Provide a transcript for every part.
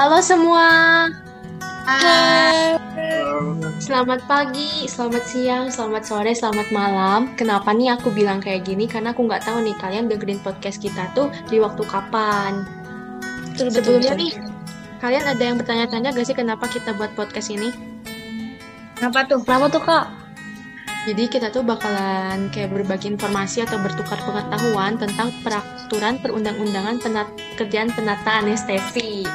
Halo semua. Hai. Selamat pagi, selamat siang, selamat sore, selamat malam. Kenapa nih aku bilang kayak gini? Karena aku nggak tahu nih kalian dengerin podcast kita tuh di waktu kapan. Betul, betul, Sebelumnya betul. nih, kalian ada yang bertanya-tanya gak sih kenapa kita buat podcast ini? Kenapa tuh? Kenapa tuh kak? Jadi kita tuh bakalan kayak berbagi informasi atau bertukar pengetahuan tentang peraturan perundang-undangan penat kerjaan penata anestesi.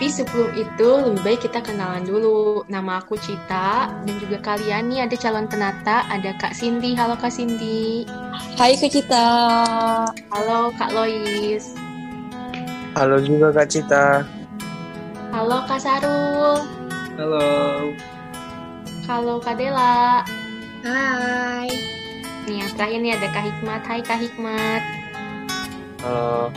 Tapi sebelum itu lebih baik kita kenalan dulu. Nama aku Cita dan juga kalian nih ada calon penata, ada Kak Cindy. Halo Kak Cindy. Hai Kak Cita. Halo Kak Lois. Halo juga Kak Cita. Halo Kak Sarul. Halo. Halo Kak Dela. Hai. Nih yang terakhir nih ada Kak Hikmat. Hai Kak Hikmat. Halo.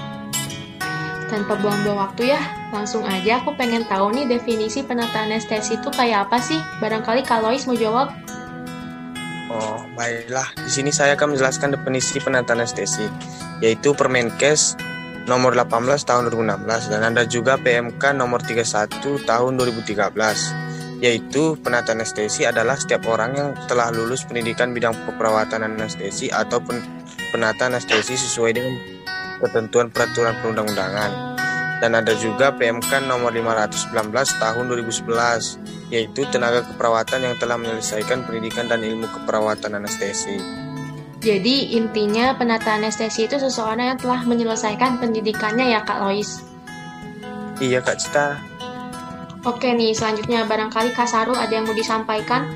Tanpa buang-buang waktu ya, langsung aja aku pengen tahu nih definisi penata anestesi itu kayak apa sih? Barangkali Kak Lois mau jawab. Oh, baiklah. Di sini saya akan menjelaskan definisi penata anestesi, yaitu Permenkes nomor 18 tahun 2016 dan ada juga PMK nomor 31 tahun 2013 yaitu penata anestesi adalah setiap orang yang telah lulus pendidikan bidang keperawatan anestesi atau pen- penata anestesi sesuai dengan ketentuan peraturan perundang-undangan dan ada juga PMK nomor 519 tahun 2011 yaitu tenaga keperawatan yang telah menyelesaikan pendidikan dan ilmu keperawatan anestesi. Jadi intinya penata anestesi itu seseorang yang telah menyelesaikan pendidikannya ya Kak Lois. Iya Kak Cita. Oke nih, selanjutnya barangkali Kak Sarul ada yang mau disampaikan?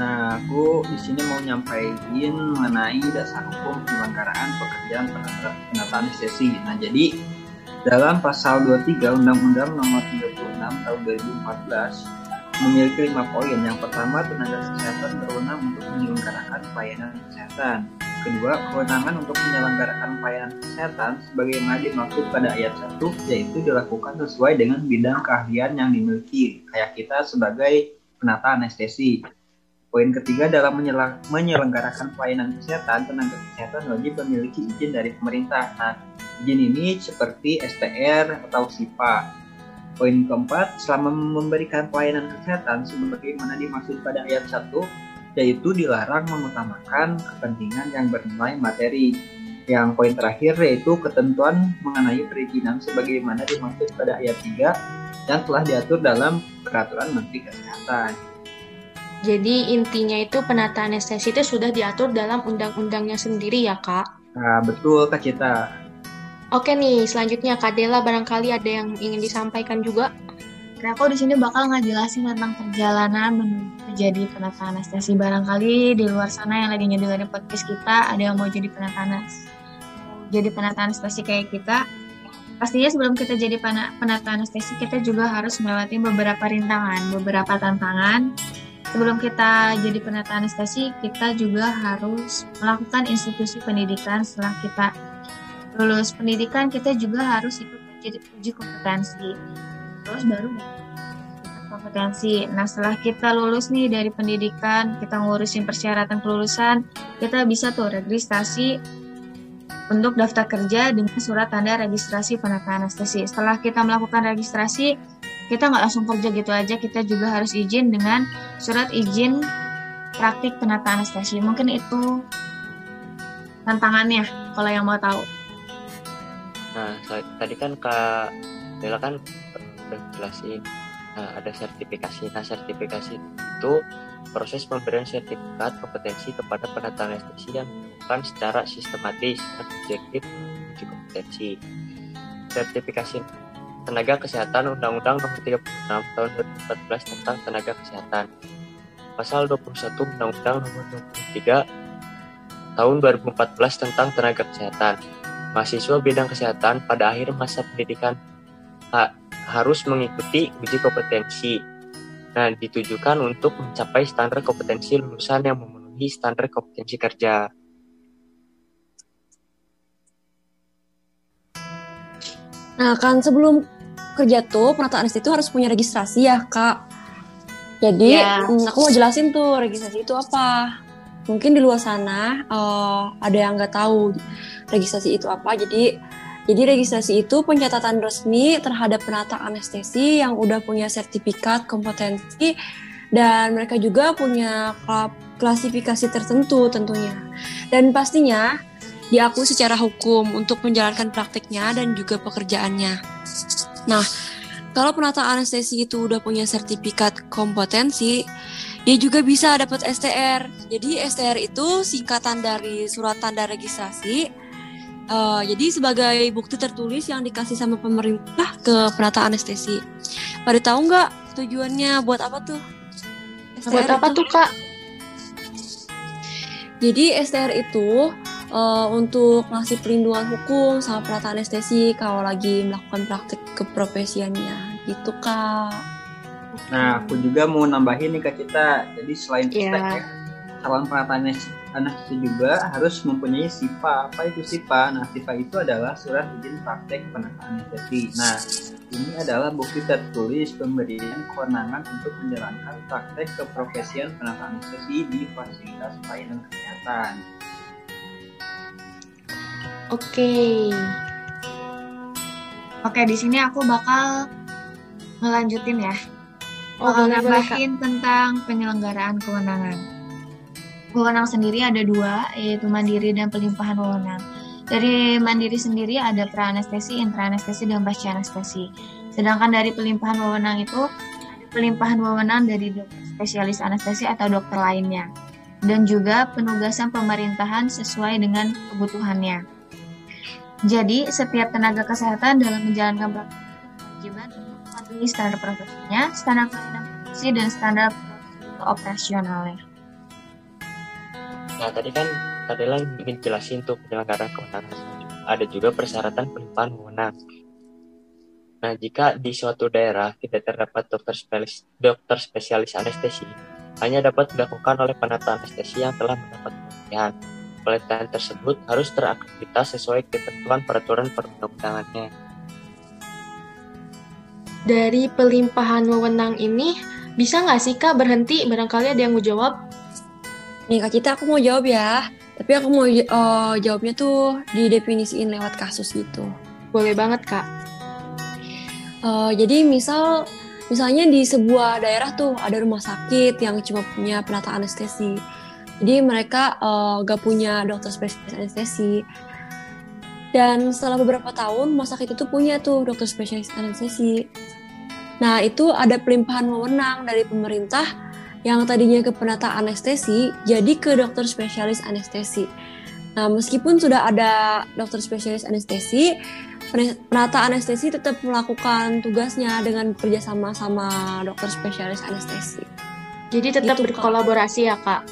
Nah, aku di sini mau nyampaikan mengenai dasar hukum penyelenggaraan pekerjaan penata, penata anestesi. Nah, jadi dalam pasal 23 Undang-Undang Nomor 36 Tahun 2014 memiliki lima poin. Yang pertama, tenaga kesehatan berwenang untuk menyelenggarakan pelayanan kesehatan. Kedua, kewenangan untuk menyelenggarakan pelayanan kesehatan sebagaimana dimaksud pada ayat 1 yaitu dilakukan sesuai dengan bidang keahlian yang dimiliki, kayak kita sebagai penata anestesi. Poin ketiga dalam menyelenggarakan pelayanan kesehatan, tenaga kesehatan wajib memiliki izin dari pemerintah. Nah, izin ini seperti STR atau SIPA. Poin keempat, selama memberikan pelayanan kesehatan sebagaimana dimaksud pada ayat 1, yaitu dilarang mengutamakan kepentingan yang bernilai materi. Yang poin terakhir yaitu ketentuan mengenai perizinan sebagaimana dimaksud pada ayat 3 yang telah diatur dalam peraturan Menteri Kesehatan. Jadi intinya itu penata anestesi itu sudah diatur dalam undang-undangnya sendiri ya Kak? Nah, betul Kak Cita. Oke nih, selanjutnya Kak Dela barangkali ada yang ingin disampaikan juga? Nah, aku di sini bakal ngejelasin tentang perjalanan menuju jadi penata anestesi. Barangkali di luar sana yang lagi ngedengerin podcast kita ada yang mau jadi penata anestesi. Jadi penata anestesi kayak kita. Pastinya sebelum kita jadi penata anestesi, kita juga harus melewati beberapa rintangan, beberapa tantangan. Sebelum kita jadi penata anestesi, kita juga harus melakukan institusi pendidikan setelah kita lulus pendidikan, kita juga harus ikut uji, uji kompetensi terus baru kompetensi. Nah setelah kita lulus nih dari pendidikan, kita ngurusin persyaratan kelulusan, kita bisa tuh registrasi untuk daftar kerja dengan surat tanda registrasi penata anestesi. Setelah kita melakukan registrasi, kita nggak langsung kerja gitu aja, kita juga harus izin dengan surat izin praktik penata anestesi. Mungkin itu tantangannya kalau yang mau tahu. Nah, tadi kan Kak Bella kan udah jelasin nah, ada sertifikasi. Nah, sertifikasi itu proses pemberian sertifikat kompetensi kepada penata anestesi yang dilakukan secara sistematis dan objektif uji kompetensi. Sertifikasi tenaga kesehatan Undang-Undang Nomor 36 Tahun 2014 tentang tenaga kesehatan. Pasal 21 Undang-Undang Nomor 23 Tahun 2014 tentang tenaga kesehatan mahasiswa bidang kesehatan pada akhir masa pendidikan ha- harus mengikuti uji kompetensi. Nah, ditujukan untuk mencapai standar kompetensi lulusan yang memenuhi standar kompetensi kerja. Nah, kan sebelum kerja tuh penata anestesi itu harus punya registrasi ya, Kak. Jadi, Ya. mm, aku mau jelasin tuh registrasi itu apa. Mungkin di luar sana eh, ada yang nggak tahu registrasi itu apa. Jadi, Jadi registrasi itu pencatatan resmi terhadap penata anestesi yang udah punya sertifikat kompetensi dan mereka juga punya klasifikasi tertentu tentunya. Dan pastinya diakui secara hukum untuk menjalankan praktiknya dan juga pekerjaannya. Nah, kalau penata anestesi itu udah punya sertifikat kompetensi, dia juga bisa dapat STR. Jadi STR itu singkatan dari surat tanda registrasi Uh, jadi sebagai bukti tertulis yang dikasih sama pemerintah ke penata anestesi. Pada tahu nggak tujuannya buat apa tuh? STR buat apa itu? tuh kak? Jadi STR itu uh, untuk ngasih perlindungan hukum sama penata anestesi kalau lagi melakukan praktik keprofesiannya, gitu kak. Nah, aku juga mau nambahin nih kak Cita. Jadi selain yeah. ya, calon anestesi anak itu juga harus mempunyai SIPA. Apa itu SIPA? Nah, SIPA itu adalah surat izin praktek penataan anestesi. Nah, ini adalah bukti tertulis pemberian kewenangan untuk menjalankan praktek keprofesian penataan anestesi di fasilitas pelayanan kesehatan. Oke. Oke, di sini aku bakal ngelanjutin ya. Oh, nambahin tentang penyelenggaraan kewenangan. Wewenang sendiri ada dua, yaitu mandiri dan pelimpahan wewenang. Dari mandiri sendiri ada pra-anestesi, intra-anestesi, dan pasca-anestesi. Sedangkan dari pelimpahan wewenang itu, pelimpahan wewenang dari dokter spesialis anestesi atau dokter lainnya. Dan juga penugasan pemerintahan sesuai dengan kebutuhannya. Jadi, setiap tenaga kesehatan dalam menjalankan kewajiban standar profesinya, standar dan standar operasionalnya. Nah tadi kan tadi lah ingin jelasin tuh penyelenggaraan kewenangan. Ada juga persyaratan pelimpahan wewenang. Nah jika di suatu daerah tidak terdapat dokter spesialis, dokter spesialis anestesi, hanya dapat dilakukan oleh penata anestesi yang telah mendapat pelatihan. Pelatihan tersebut harus terakreditasi sesuai ketentuan peraturan perundang-undangannya. Dari pelimpahan wewenang ini, bisa nggak sih Kak berhenti? Barangkali ada yang mau jawab. Nih Kak Cita aku mau jawab ya. Tapi aku mau uh, jawabnya tuh didefinisiin lewat kasus gitu. Boleh banget Kak. Uh, jadi misal misalnya di sebuah daerah tuh ada rumah sakit yang cuma punya penata anestesi. Jadi mereka uh, gak punya dokter spesialis anestesi. Dan setelah beberapa tahun rumah sakit itu punya tuh dokter spesialis anestesi. Nah itu ada pelimpahan wewenang dari pemerintah yang tadinya ke penata anestesi jadi ke dokter spesialis anestesi. Nah, meskipun sudah ada dokter spesialis anestesi, penata anestesi tetap melakukan tugasnya dengan kerjasama sama dokter spesialis anestesi. Jadi tetap gitu, berkolaborasi Kak. ya Kak?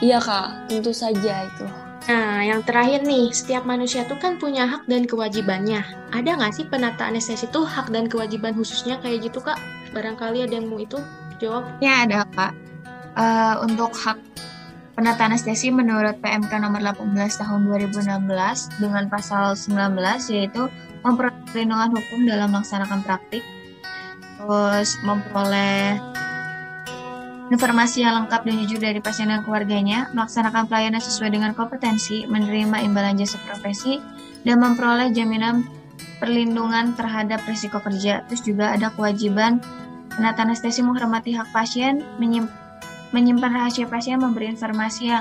Iya Kak, tentu saja itu. Nah, yang terakhir nih, setiap manusia tuh kan punya hak dan kewajibannya. Ada nggak sih penata anestesi tuh hak dan kewajiban khususnya kayak gitu Kak? Barangkali ada yang mau itu? jawab? Ya ada Pak. Uh, untuk hak penata anestesi menurut PMK nomor 18 tahun 2016 dengan pasal 19 yaitu memperoleh perlindungan hukum dalam melaksanakan praktik, terus memperoleh informasi yang lengkap dan jujur dari pasien dan keluarganya, melaksanakan pelayanan sesuai dengan kompetensi, menerima imbalan jasa profesi, dan memperoleh jaminan perlindungan terhadap risiko kerja. Terus juga ada kewajiban Penata anestesi menghormati hak pasien, menyimpan rahasia pasien, memberi informasi yang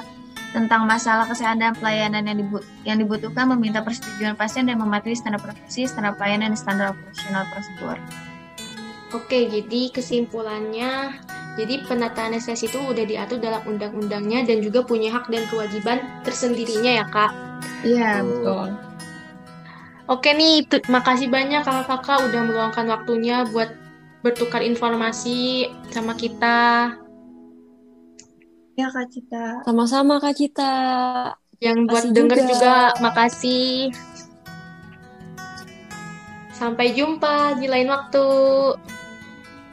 tentang masalah kesehatan dan pelayanan yang, dibu yang dibutuhkan, meminta persetujuan pasien dan mematuhi standar profesi, standar pelayanan, dan standar operasional prosedur. Oke, jadi kesimpulannya, jadi penata anestesi itu udah diatur dalam undang-undangnya dan juga punya hak dan kewajiban tersendirinya ya kak? Iya, betul. Oke nih, makasih banyak kakak-kakak udah meluangkan waktunya buat bertukar informasi sama kita. Ya Kak Cita. Sama-sama Kak Cita. Yang buat denger juga. juga makasih. Sampai jumpa di lain waktu.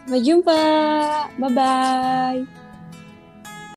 Sampai jumpa. Bye-bye.